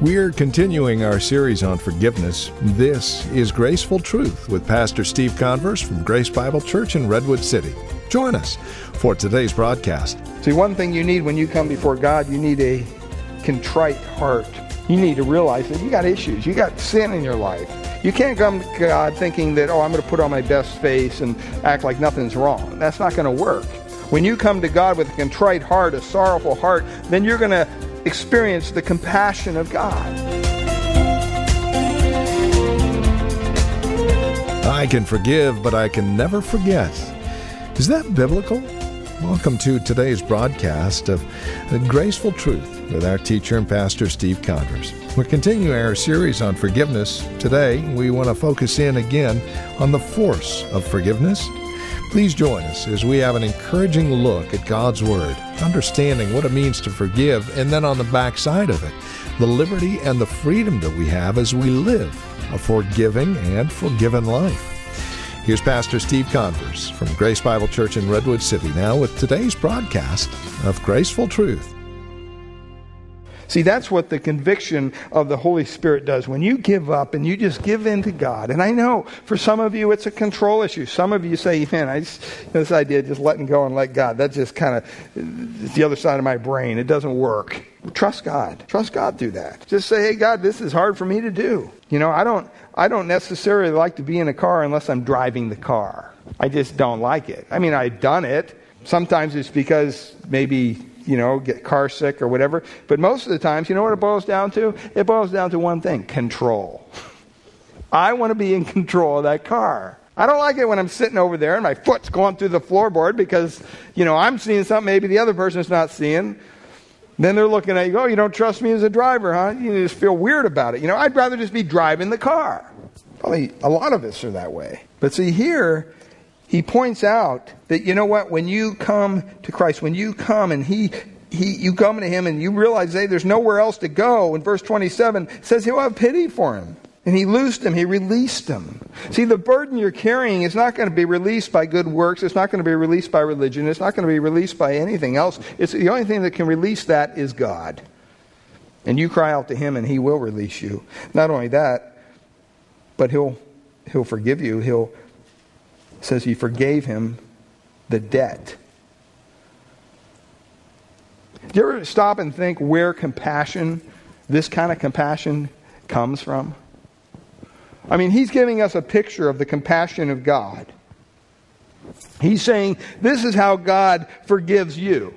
We're continuing our series on forgiveness. This is Graceful Truth with Pastor Steve Converse from Grace Bible Church in Redwood City. Join us for today's broadcast. See, one thing you need when you come before God, you need a contrite heart. You need to realize that you got issues, you got sin in your life. You can't come to God thinking that, oh, I'm going to put on my best face and act like nothing's wrong. That's not going to work. When you come to God with a contrite heart, a sorrowful heart, then you're going to experience the compassion of God. I can forgive, but I can never forget. Is that biblical? Welcome to today's broadcast of Graceful Truth with our teacher and pastor Steve Converse. We're continuing our series on forgiveness. Today, we want to focus in again on the force of forgiveness. Please join us as we have an encouraging look at God's Word, understanding what it means to forgive, and then on the backside of it, the liberty and the freedom that we have as we live a forgiving and forgiven life. Here's Pastor Steve Converse from Grace Bible Church in Redwood City now with today's broadcast of Graceful Truth. See, that's what the conviction of the Holy Spirit does. When you give up and you just give in to God, and I know for some of you it's a control issue. Some of you say, man, I just, you know, this idea of just letting go and let God, that's just kind of the other side of my brain. It doesn't work. Trust God. Trust God through that. Just say, hey, God, this is hard for me to do. You know, I don't, I don't necessarily like to be in a car unless I'm driving the car. I just don't like it. I mean, I've done it. Sometimes it's because maybe you know, get car sick or whatever. But most of the times, you know what it boils down to? It boils down to one thing control. I want to be in control of that car. I don't like it when I'm sitting over there and my foot's going through the floorboard because, you know, I'm seeing something maybe the other person's not seeing. Then they're looking at you, oh, you don't trust me as a driver, huh? You just feel weird about it. You know, I'd rather just be driving the car. Probably a lot of us are that way. But see, here, he points out that, you know what, when you come to Christ, when you come and he, he, you come to him and you realize, hey, there's nowhere else to go. In verse 27, says he'll have pity for him. And he loosed him, he released him. See, the burden you're carrying is not going to be released by good works. It's not going to be released by religion. It's not going to be released by anything else. It's the only thing that can release that is God. And you cry out to him and he will release you. Not only that, but he'll he'll forgive you. He'll says he forgave him the debt. Do you ever stop and think where compassion, this kind of compassion, comes from? I mean, he's giving us a picture of the compassion of God. He's saying, This is how God forgives you.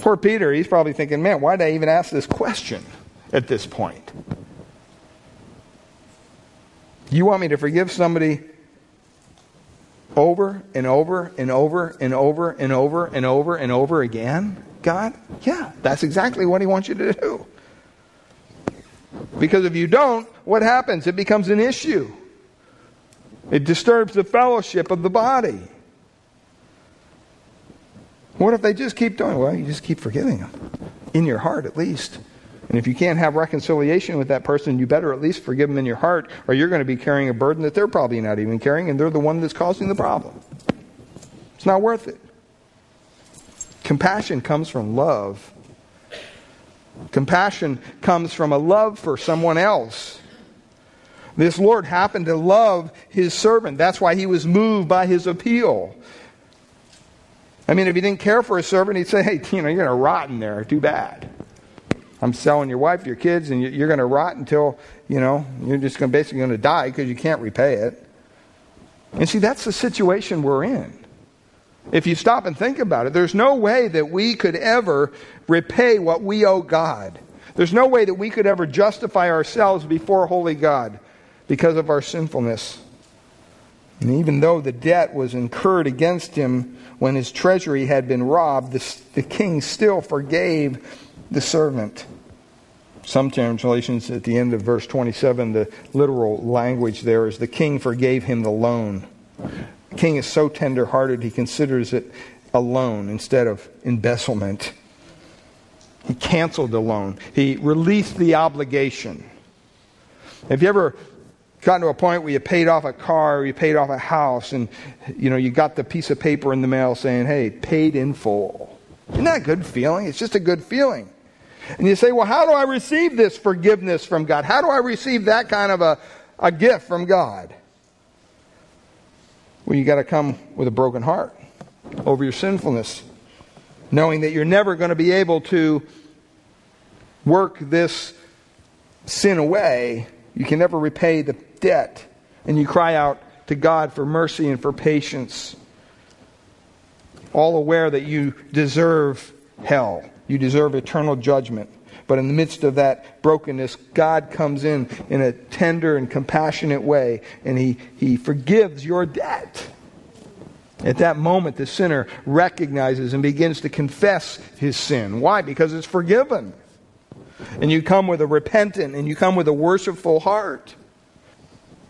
Poor Peter, he's probably thinking, Man, why did I even ask this question at this point? You want me to forgive somebody over and over and over and over and over and over and over again? God? Yeah, that's exactly what He wants you to do. Because if you don't, what happens? It becomes an issue. It disturbs the fellowship of the body. What if they just keep doing? Well, you just keep forgiving them. In your heart, at least. And if you can't have reconciliation with that person, you better at least forgive them in your heart, or you're going to be carrying a burden that they're probably not even carrying, and they're the one that's causing the problem. It's not worth it. Compassion comes from love. Compassion comes from a love for someone else. This Lord happened to love his servant. That's why he was moved by his appeal. I mean, if he didn't care for his servant, he'd say, hey, you know, you're going to rot in there. Too bad. I'm selling your wife, your kids, and you're going to rot until, you know, you're just going basically going to die because you can't repay it. And see, that's the situation we're in. If you stop and think about it, there's no way that we could ever repay what we owe God. There's no way that we could ever justify ourselves before holy God because of our sinfulness. And even though the debt was incurred against him when his treasury had been robbed, the, the king still forgave the servant. Some translations at the end of verse 27, the literal language there is the king forgave him the loan. The king is so tender hearted, he considers it a loan instead of embezzlement. He canceled the loan, he released the obligation. Have you ever gotten to a point where you paid off a car or you paid off a house and you know you got the piece of paper in the mail saying hey paid in full isn't that a good feeling it's just a good feeling And you say, well, how do I receive this forgiveness from God? How do I receive that kind of a, a gift from God? Well, you got to come with a broken heart over your sinfulness, knowing that you're never going to be able to work this sin away. You can never repay the debt. And you cry out to God for mercy and for patience, all aware that you deserve hell. You deserve eternal judgment. But in the midst of that brokenness, God comes in in a tender and compassionate way, and He, he forgives your debt. At that moment, the sinner recognizes and begins to confess his sin. Why? Because it's forgiven. And you come with a repentant and you come with a worshipful heart.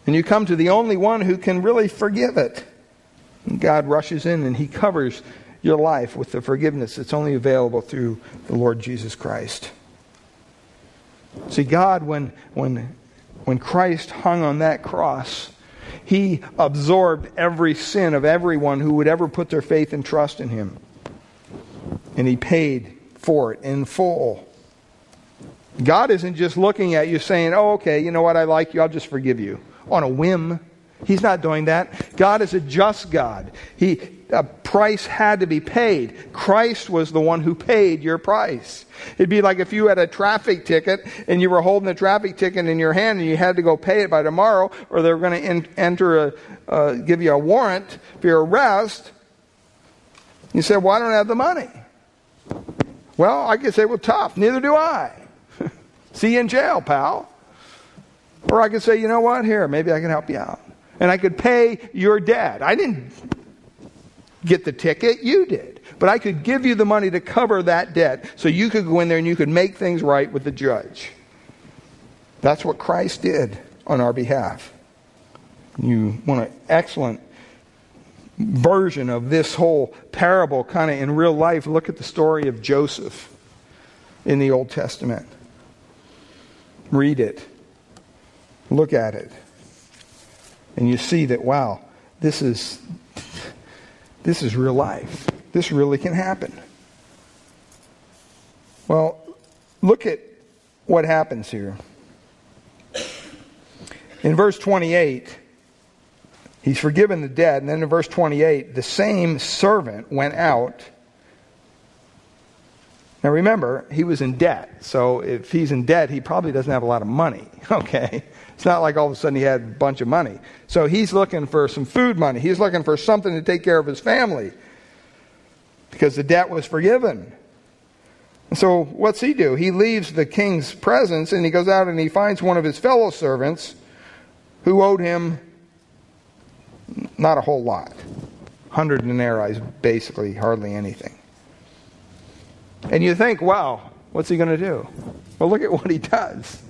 And you come to the only one who can really forgive it. And God rushes in and He covers your life with the forgiveness that's only available through the Lord Jesus Christ. See, God, when, when, when Christ hung on that cross, He absorbed every sin of everyone who would ever put their faith and trust in Him. And He paid for it in full. God isn't just looking at you saying, oh, okay, you know what, I like you, I'll just forgive you on a whim. He's not doing that. God is a just God. He, a price had to be paid. Christ was the one who paid your price. It'd be like if you had a traffic ticket and you were holding a traffic ticket in your hand and you had to go pay it by tomorrow, or they were going to enter a, uh, give you a warrant for your arrest. You said, "Well, I don't have the money." Well, I could say, "Well, tough. Neither do I." See you in jail, pal. Or I could say, you know what, here, maybe I can help you out. And I could pay your debt. I didn't get the ticket, you did. But I could give you the money to cover that debt so you could go in there and you could make things right with the judge. That's what Christ did on our behalf. You want an excellent version of this whole parable kind of in real life. Look at the story of Joseph in the Old Testament. Read it. Look at it. And you see that, wow, this is, this is real life. This really can happen. Well, look at what happens here. In verse 28, he's forgiven the debt. And then in verse 28, the same servant went out. Now remember, he was in debt. So if he's in debt, he probably doesn't have a lot of money. Okay? It's not like all of a sudden he had a bunch of money. So he's looking for some food money. He's looking for something to take care of his family because the debt was forgiven. So what's he do? He leaves the king's presence and he goes out and he finds one of his fellow servants who owed him not a whole lot. 100 denarii is basically hardly anything. And you think, wow, what's he going to do? Well, look at what he does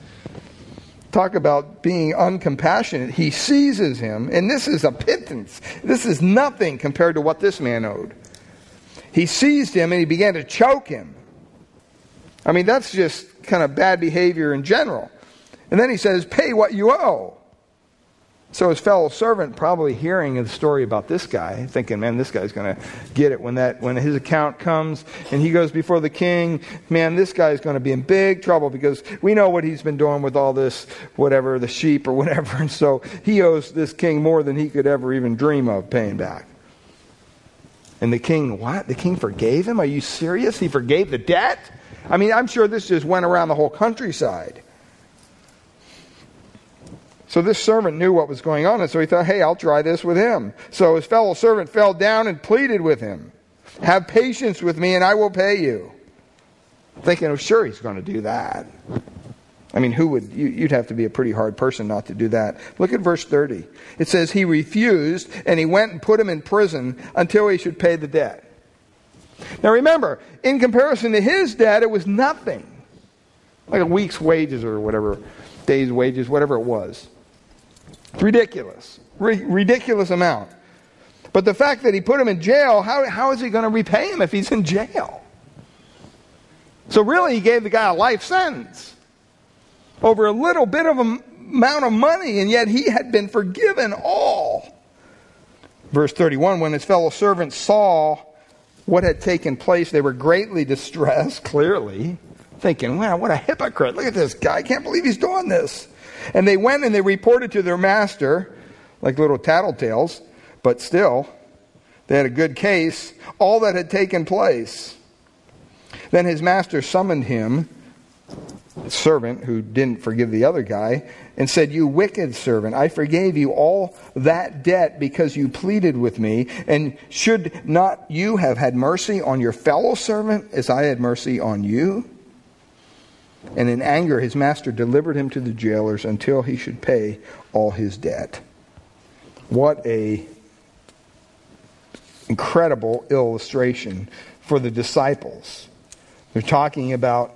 talk about being uncompassionate. He seizes him, and this is a pittance. This is nothing compared to what this man owed. He seized him and he began to choke him. I mean, that's just kind of bad behavior in general. And then he says, Pay what you owe. So his fellow servant, probably hearing the story about this guy, thinking, man, this guy's going to get it when that when his account comes and he goes before the king, man, this guy's going to be in big trouble because we know what he's been doing with all this, whatever, the sheep or whatever. And so he owes this king more than he could ever even dream of paying back. And the king, what? The king forgave him? Are you serious? He forgave the debt? I mean, I'm sure this just went around the whole countryside. So this servant knew what was going on, and so he thought, hey, I'll try this with him. So his fellow servant fell down and pleaded with him, Have patience with me, and I will pay you. Thinking, oh, sure, he's going to do that. I mean, who would, you, would have to be a pretty hard person not to do that. Look at verse 30. It says, He refused, and he went and put him in prison until he should pay the debt. Now remember, in comparison to his debt, it was nothing. Like a week's wages or whatever, day's wages, whatever it was. Ridiculous. R- ridiculous amount. But the fact that he put him in jail, how, how is he going to repay him if he's in jail? So really, he gave the guy a life sentence over a little bit of a amount of money, and yet he had been forgiven all. Verse 31 When his fellow servants saw what had taken place, they were greatly distressed, clearly. thinking, wow, what a hypocrite. Look at this guy. I can't believe he's doing this. And they went and they reported to their master, like little tattletales, but still, they had a good case, all that had taken place. Then his master summoned him, servant who didn't forgive the other guy, and said, You wicked servant, I forgave you all that debt because you pleaded with me. And should not you have had mercy on your fellow servant as I had mercy on you? And in anger, his master delivered him to the jailers until he should pay all his debt. What a incredible illustration for the disciples. They're talking about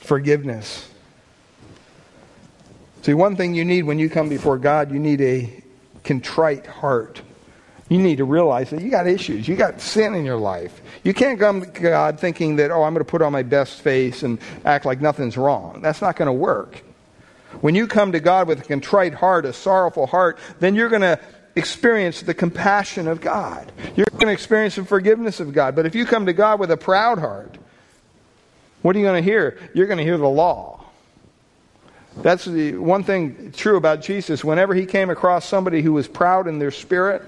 forgiveness. See, one thing you need when you come before God, you need a contrite heart. You need to realize that you got issues. You got sin in your life. You can't come to God thinking that, oh, I'm going to put on my best face and act like nothing's wrong. That's not going to work. When you come to God with a contrite heart, a sorrowful heart, then you're going to experience the compassion of God. You're going to experience the forgiveness of God. But if you come to God with a proud heart, what are you going to hear? You're going to hear the law. That's the one thing true about Jesus. Whenever he came across somebody who was proud in their spirit,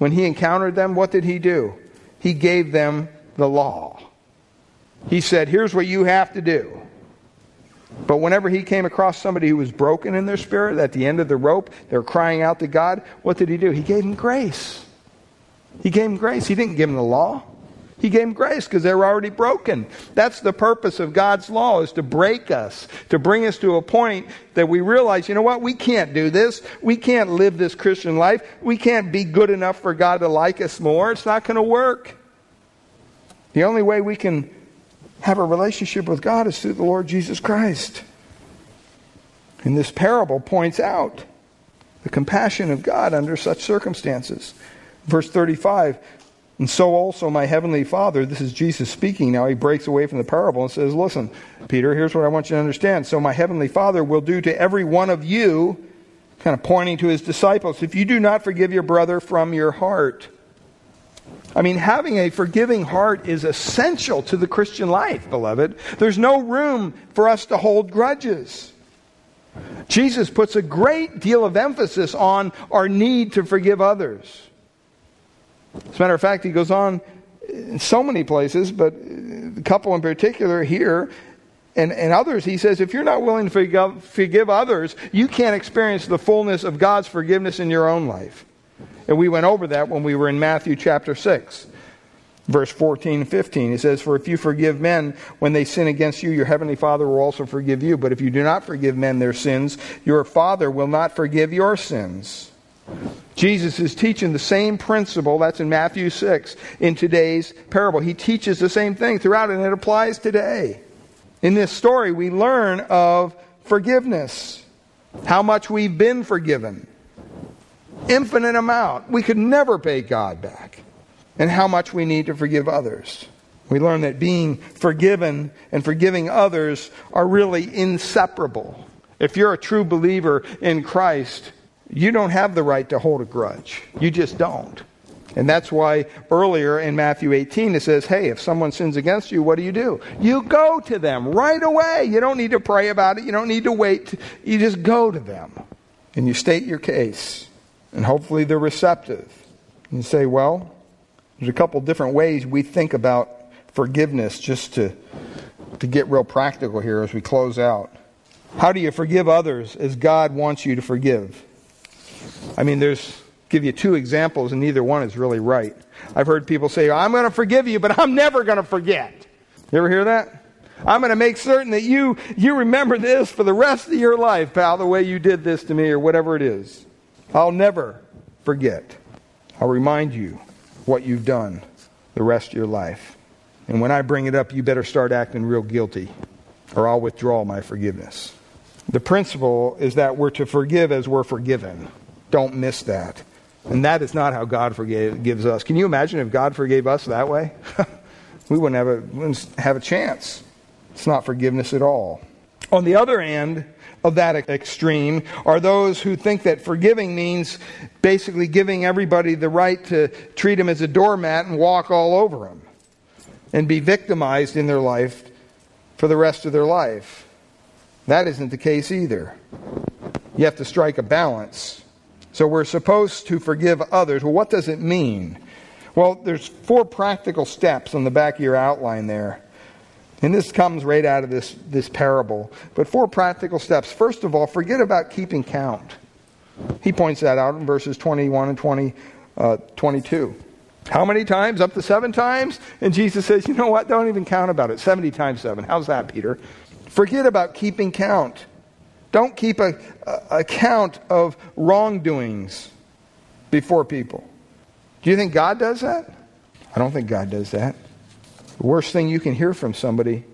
when he encountered them, what did he do? He gave them the law. He said, Here's what you have to do. But whenever he came across somebody who was broken in their spirit, at the end of the rope, they're crying out to God, what did he do? He gave them grace. He gave them grace. He didn't give them the law. He gave grace because they were already broken. That's the purpose of God's law is to break us, to bring us to a point that we realize, you know what, we can't do this. We can't live this Christian life. We can't be good enough for God to like us more. It's not going to work. The only way we can have a relationship with God is through the Lord Jesus Christ. And this parable points out the compassion of God under such circumstances. Verse 35 and so also my heavenly Father, this is Jesus speaking now, he breaks away from the parable and says, Listen, Peter, here's what I want you to understand. So my heavenly Father will do to every one of you, kind of pointing to his disciples, if you do not forgive your brother from your heart. I mean, having a forgiving heart is essential to the Christian life, beloved. There's no room for us to hold grudges. Jesus puts a great deal of emphasis on our need to forgive others. As a matter of fact, he goes on in so many places, but a couple in particular here and, and others, he says, if you're not willing to forgive, forgive others, you can't experience the fullness of God's forgiveness in your own life. And we went over that when we were in Matthew chapter 6, verse 14 and 15. He says, For if you forgive men when they sin against you, your heavenly Father will also forgive you. But if you do not forgive men their sins, your Father will not forgive your sins. Jesus is teaching the same principle, that's in Matthew 6, in today's parable. He teaches the same thing throughout, and it applies today. In this story, we learn of forgiveness, how much we've been forgiven, infinite amount. We could never pay God back, and how much we need to forgive others. We learn that being forgiven and forgiving others are really inseparable. If you're a true believer in Christ, you don't have the right to hold a grudge. You just don't. And that's why earlier in Matthew 18 it says, hey, if someone sins against you, what do you do? You go to them right away. You don't need to pray about it. You don't need to wait. You just go to them. And you state your case. And hopefully they're receptive. And you say, well, there's a couple different ways we think about forgiveness just to, to get real practical here as we close out. How do you forgive others as God wants you to forgive? I mean, there's give you two examples, and neither one is really right. I've heard people say, I'm going to forgive you, but I'm never going to forget. You ever hear that? I'm going to make certain that you, you remember this for the rest of your life, pal, the way you did this to me, or whatever it is. I'll never forget. I'll remind you what you've done the rest of your life. And when I bring it up, you better start acting real guilty, or I'll withdraw my forgiveness. The principle is that we're to forgive as we're forgiven. Don't miss that. And that is not how God forgives us. Can you imagine if God forgave us that way? we wouldn't have, a, wouldn't have a chance. It's not forgiveness at all. On the other end of that extreme are those who think that forgiving means basically giving everybody the right to treat him as a doormat and walk all over him and be victimized in their life for the rest of their life. That isn't the case either. You have to strike a balance. So we're supposed to forgive others. Well, what does it mean? Well, there's four practical steps on the back of your outline there. And this comes right out of this, this parable. But four practical steps. First of all, forget about keeping count. He points that out in verses 21 and 20, uh, 22. How many times? Up to seven times? And Jesus says, you know what? Don't even count about it. 70 times seven. How's that, Peter? Forget about keeping count. Don't keep a, a, a count of wrongdoings before people. Do you think God does that? I don't think God does that. The worst thing you can hear from somebody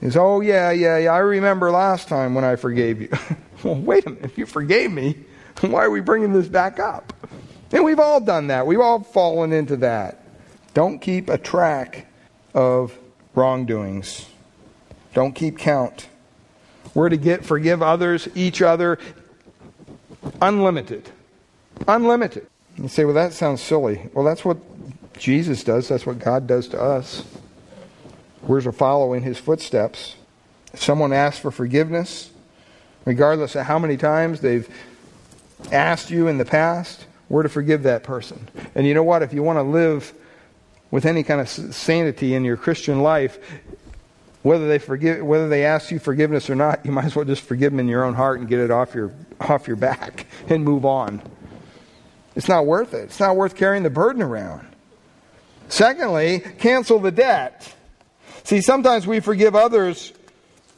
is, oh, yeah, yeah, yeah, I remember last time when I forgave you. well, wait a minute. If you forgave me, why are we bringing this back up? And we've all done that. We've all fallen into that. Don't keep a track of wrongdoings. Don't keep count. We're to get forgive others, each other, unlimited. Unlimited. You say, well, that sounds silly. Well, that's what Jesus does. That's what God does to us. We're to follow in his footsteps. If someone asks for forgiveness, regardless of how many times they've asked you in the past, we're to forgive that person. And you know what? If you want to live with any kind of sanity in your Christian life, whether they forgive, whether they ask you forgiveness or not, you might as well just forgive them in your own heart and get it off your off your back and move on. It's not worth it. It's not worth carrying the burden around. Secondly, cancel the debt. See, sometimes we forgive others,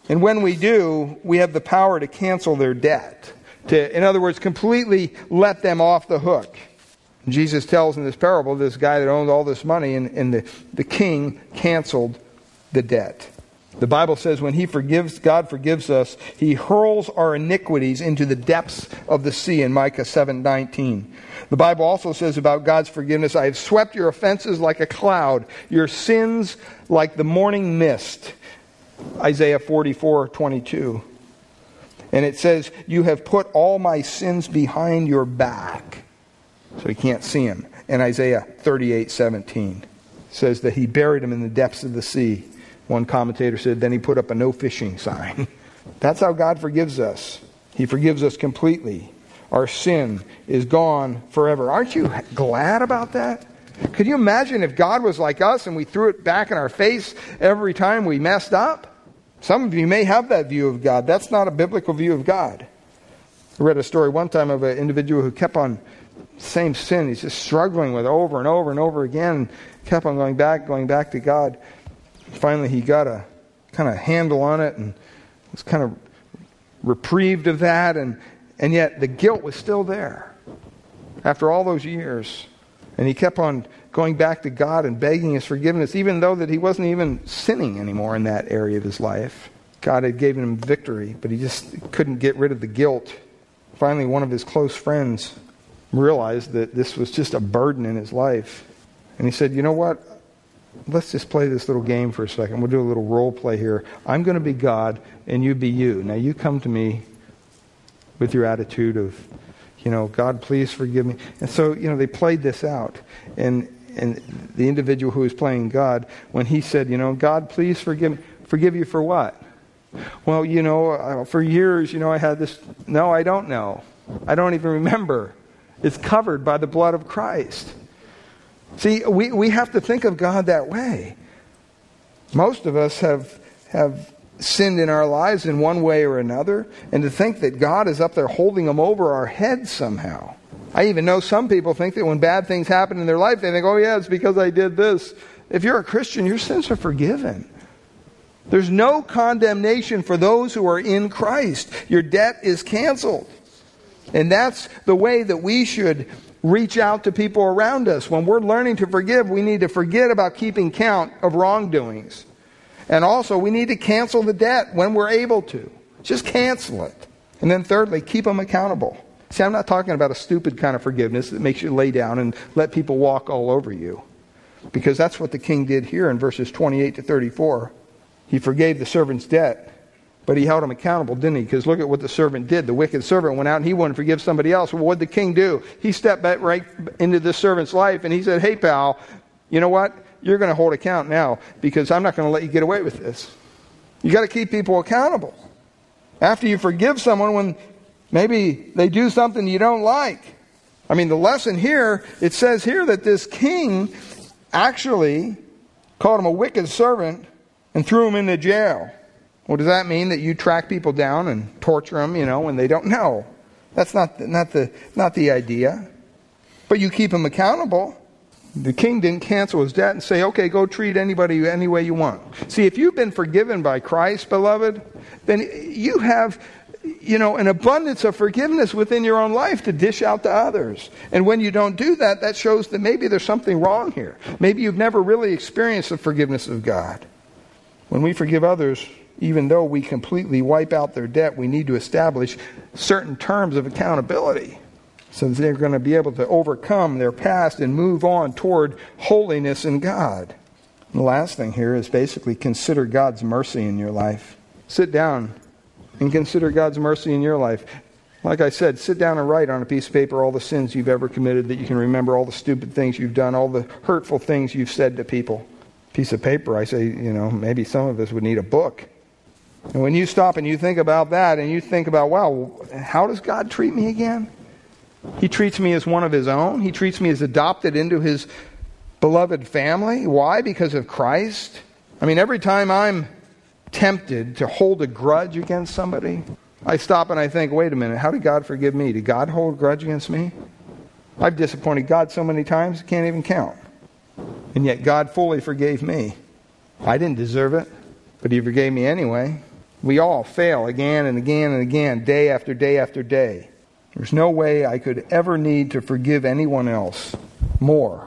and when we do, we have the power to cancel their debt. To, in other words, completely let them off the hook. Jesus tells in this parable this guy that owned all this money, and, and the, the king canceled the debt. The Bible says when he forgives, God forgives us, he hurls our iniquities into the depths of the sea in Micah 7:19. The Bible also says about God's forgiveness, I have swept your offenses like a cloud, your sins like the morning mist. Isaiah 44:22. And it says, You have put all my sins behind your back. So he can't see them. And Isaiah 38:17 says that he buried them in the depths of the sea. One commentator said, Then he put up a no fishing sign. That's how God forgives us. He forgives us completely. Our sin is gone forever. Aren't you glad about that? Could you imagine if God was like us and we threw it back in our face every time we messed up? Some of you may have that view of God. That's not a biblical view of God. I read a story one time of an individual who kept on same sin. He's just struggling with over and over and over again. Kept on going back, going back to God. Finally, he got a kind of handle on it and was kind of reprieved of that. And, and yet the guilt was still there after all those years. And he kept on going back to God and begging his forgiveness, even though that he wasn't even sinning anymore in that area of his life. God had given him victory, but he just couldn't get rid of the guilt. Finally, one of his close friends realized that this was just a burden in his life. And he said, You know what? Let's just play this little game for a second. We'll do a little role play here. I'm going to be God, and you be you. Now, you come to me with your attitude of, you know, God, please forgive me. And so, you know, they played this out. And and the individual who was playing God, when he said, you know, God, please forgive me. Forgive you for what? Well, you know, for years, you know, I had this. No, I don't know. I don't even remember. It's covered by the blood of Christ. See, we, we have to think of God that way. Most of us have, have sinned in our lives in one way or another, and to think that God is up there holding them over our heads somehow. I even know some people think that when bad things happen in their life, they think, oh, yeah, it's because I did this. If you're a Christian, your sins are forgiven. There's no condemnation for those who are in Christ. Your debt is canceled. And that's the way that we should reach out to people around us. When we're learning to forgive, we need to forget about keeping count of wrongdoings. And also, we need to cancel the debt when we're able to. Just cancel it. And then, thirdly, keep them accountable. See, I'm not talking about a stupid kind of forgiveness that makes you lay down and let people walk all over you. Because that's what the king did here in verses 28 to 34. He forgave the servant's debt, but he held him accountable, didn't he? Because look at what the servant did. The wicked servant went out and he wanted to forgive somebody else. Well, what did the king do? He stepped back right into the servant's life and he said, Hey, pal, you know what? You're going to hold account now because I'm not going to let you get away with this. You got to keep people accountable. After you forgive someone when maybe they do something you don't like. I mean, the lesson here, it says here that this king actually called him a wicked servant and threw him into jail. Well, does that mean that you track people down and torture them, you know, when they don't know? That's not, not, the, not the idea. But you keep them accountable. The king didn't cancel his debt and say, okay, go treat anybody any way you want. See, if you've been forgiven by Christ, beloved, then you have you know, an abundance of forgiveness within your own life to dish out to others. And when you don't do that, that shows that maybe there's something wrong here. Maybe you've never really experienced the forgiveness of God. When we forgive others, even though we completely wipe out their debt, we need to establish certain terms of accountability so that they're going to be able to overcome their past and move on toward holiness in God. And the last thing here is basically consider God's mercy in your life. Sit down and consider God's mercy in your life. Like I said, sit down and write on a piece of paper all the sins you've ever committed that you can remember, all the stupid things you've done, all the hurtful things you've said to people. Piece of paper, I say, you know, maybe some of us would need a book. And when you stop and you think about that and you think about, wow, how does God treat me again? He treats me as one of his own. He treats me as adopted into his beloved family. Why? Because of Christ. I mean, every time I'm tempted to hold a grudge against somebody, I stop and I think, wait a minute, how did God forgive me? Did God hold a grudge against me? I've disappointed God so many times, I can't even count. And yet God fully forgave me. I didn't deserve it, but He forgave me anyway. We all fail again and again and again, day after day after day. There's no way I could ever need to forgive anyone else more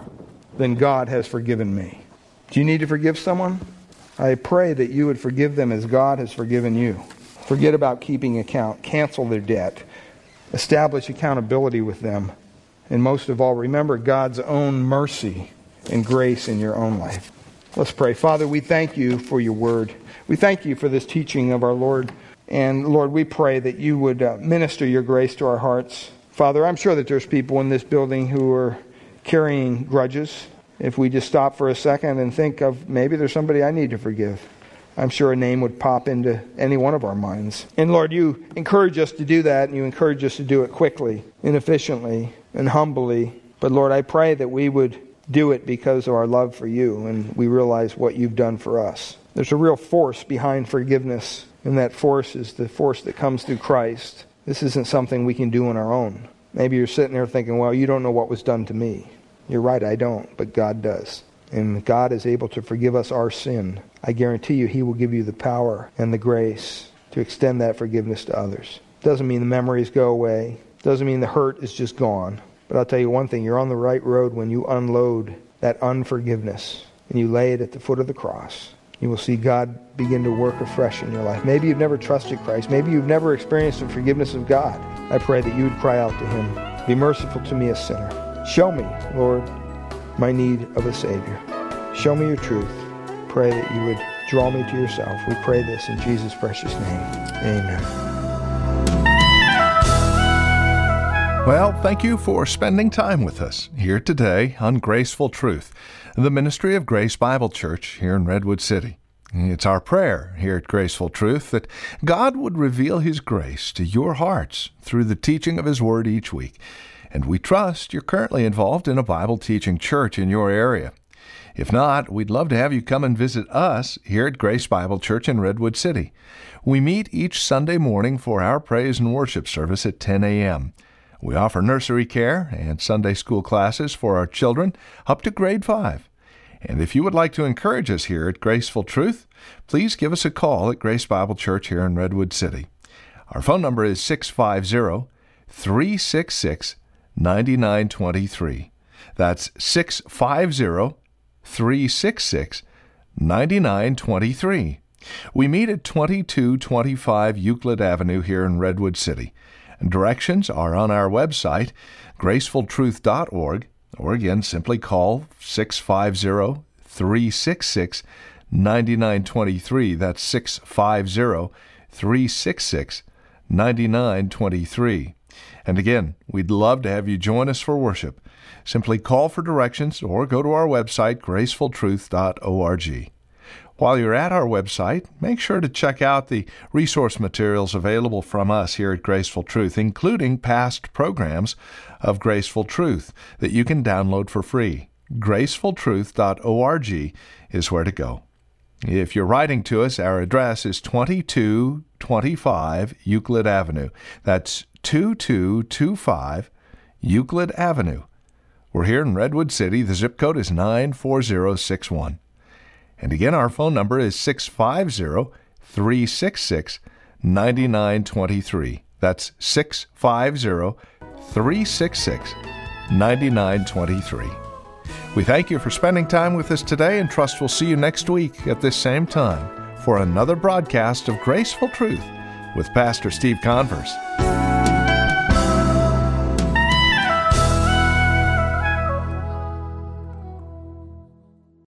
than God has forgiven me. Do you need to forgive someone? I pray that you would forgive them as God has forgiven you. Forget about keeping account. Cancel their debt. Establish accountability with them. And most of all, remember God's own mercy and grace in your own life. Let's pray. Father, we thank you for your word. We thank you for this teaching of our Lord. And Lord, we pray that you would uh, minister your grace to our hearts. Father, I'm sure that there's people in this building who are carrying grudges if we just stop for a second and think of maybe there's somebody I need to forgive. I'm sure a name would pop into any one of our minds. And Lord, you encourage us to do that, and you encourage us to do it quickly and efficiently and humbly. But Lord, I pray that we would do it because of our love for you and we realize what you've done for us. There's a real force behind forgiveness, and that force is the force that comes through Christ. This isn't something we can do on our own. Maybe you're sitting there thinking, well, you don't know what was done to me. You're right, I don't, but God does. And God is able to forgive us our sin. I guarantee you, He will give you the power and the grace to extend that forgiveness to others. Doesn't mean the memories go away, doesn't mean the hurt is just gone. But I'll tell you one thing you're on the right road when you unload that unforgiveness and you lay it at the foot of the cross. You will see God begin to work afresh in your life. Maybe you've never trusted Christ. Maybe you've never experienced the forgiveness of God. I pray that you would cry out to Him, Be merciful to me, a sinner. Show me, Lord, my need of a Savior. Show me your truth. Pray that you would draw me to yourself. We pray this in Jesus' precious name. Amen. Well, thank you for spending time with us here today on Graceful Truth, the ministry of Grace Bible Church here in Redwood City. It's our prayer here at Graceful Truth that God would reveal His grace to your hearts through the teaching of His Word each week and we trust you're currently involved in a Bible teaching church in your area. If not, we'd love to have you come and visit us here at Grace Bible Church in Redwood City. We meet each Sunday morning for our praise and worship service at 10 a.m. We offer nursery care and Sunday school classes for our children up to grade 5. And if you would like to encourage us here at Graceful Truth, please give us a call at Grace Bible Church here in Redwood City. Our phone number is 650 366 9923. That's 650 366 9923. We meet at 2225 Euclid Avenue here in Redwood City. Directions are on our website, gracefultruth.org, or again, simply call 650 366 9923. That's 650 366 9923. And again, we'd love to have you join us for worship. Simply call for directions or go to our website, gracefultruth.org. While you're at our website, make sure to check out the resource materials available from us here at Graceful Truth, including past programs of Graceful Truth that you can download for free. gracefultruth.org is where to go. If you're writing to us, our address is 2225 Euclid Avenue. That's 2225 Euclid Avenue. We're here in Redwood City. The zip code is 94061. And again, our phone number is 650 366 9923. That's 650 366 9923. We thank you for spending time with us today and trust we'll see you next week at this same time for another broadcast of Graceful Truth with Pastor Steve Converse.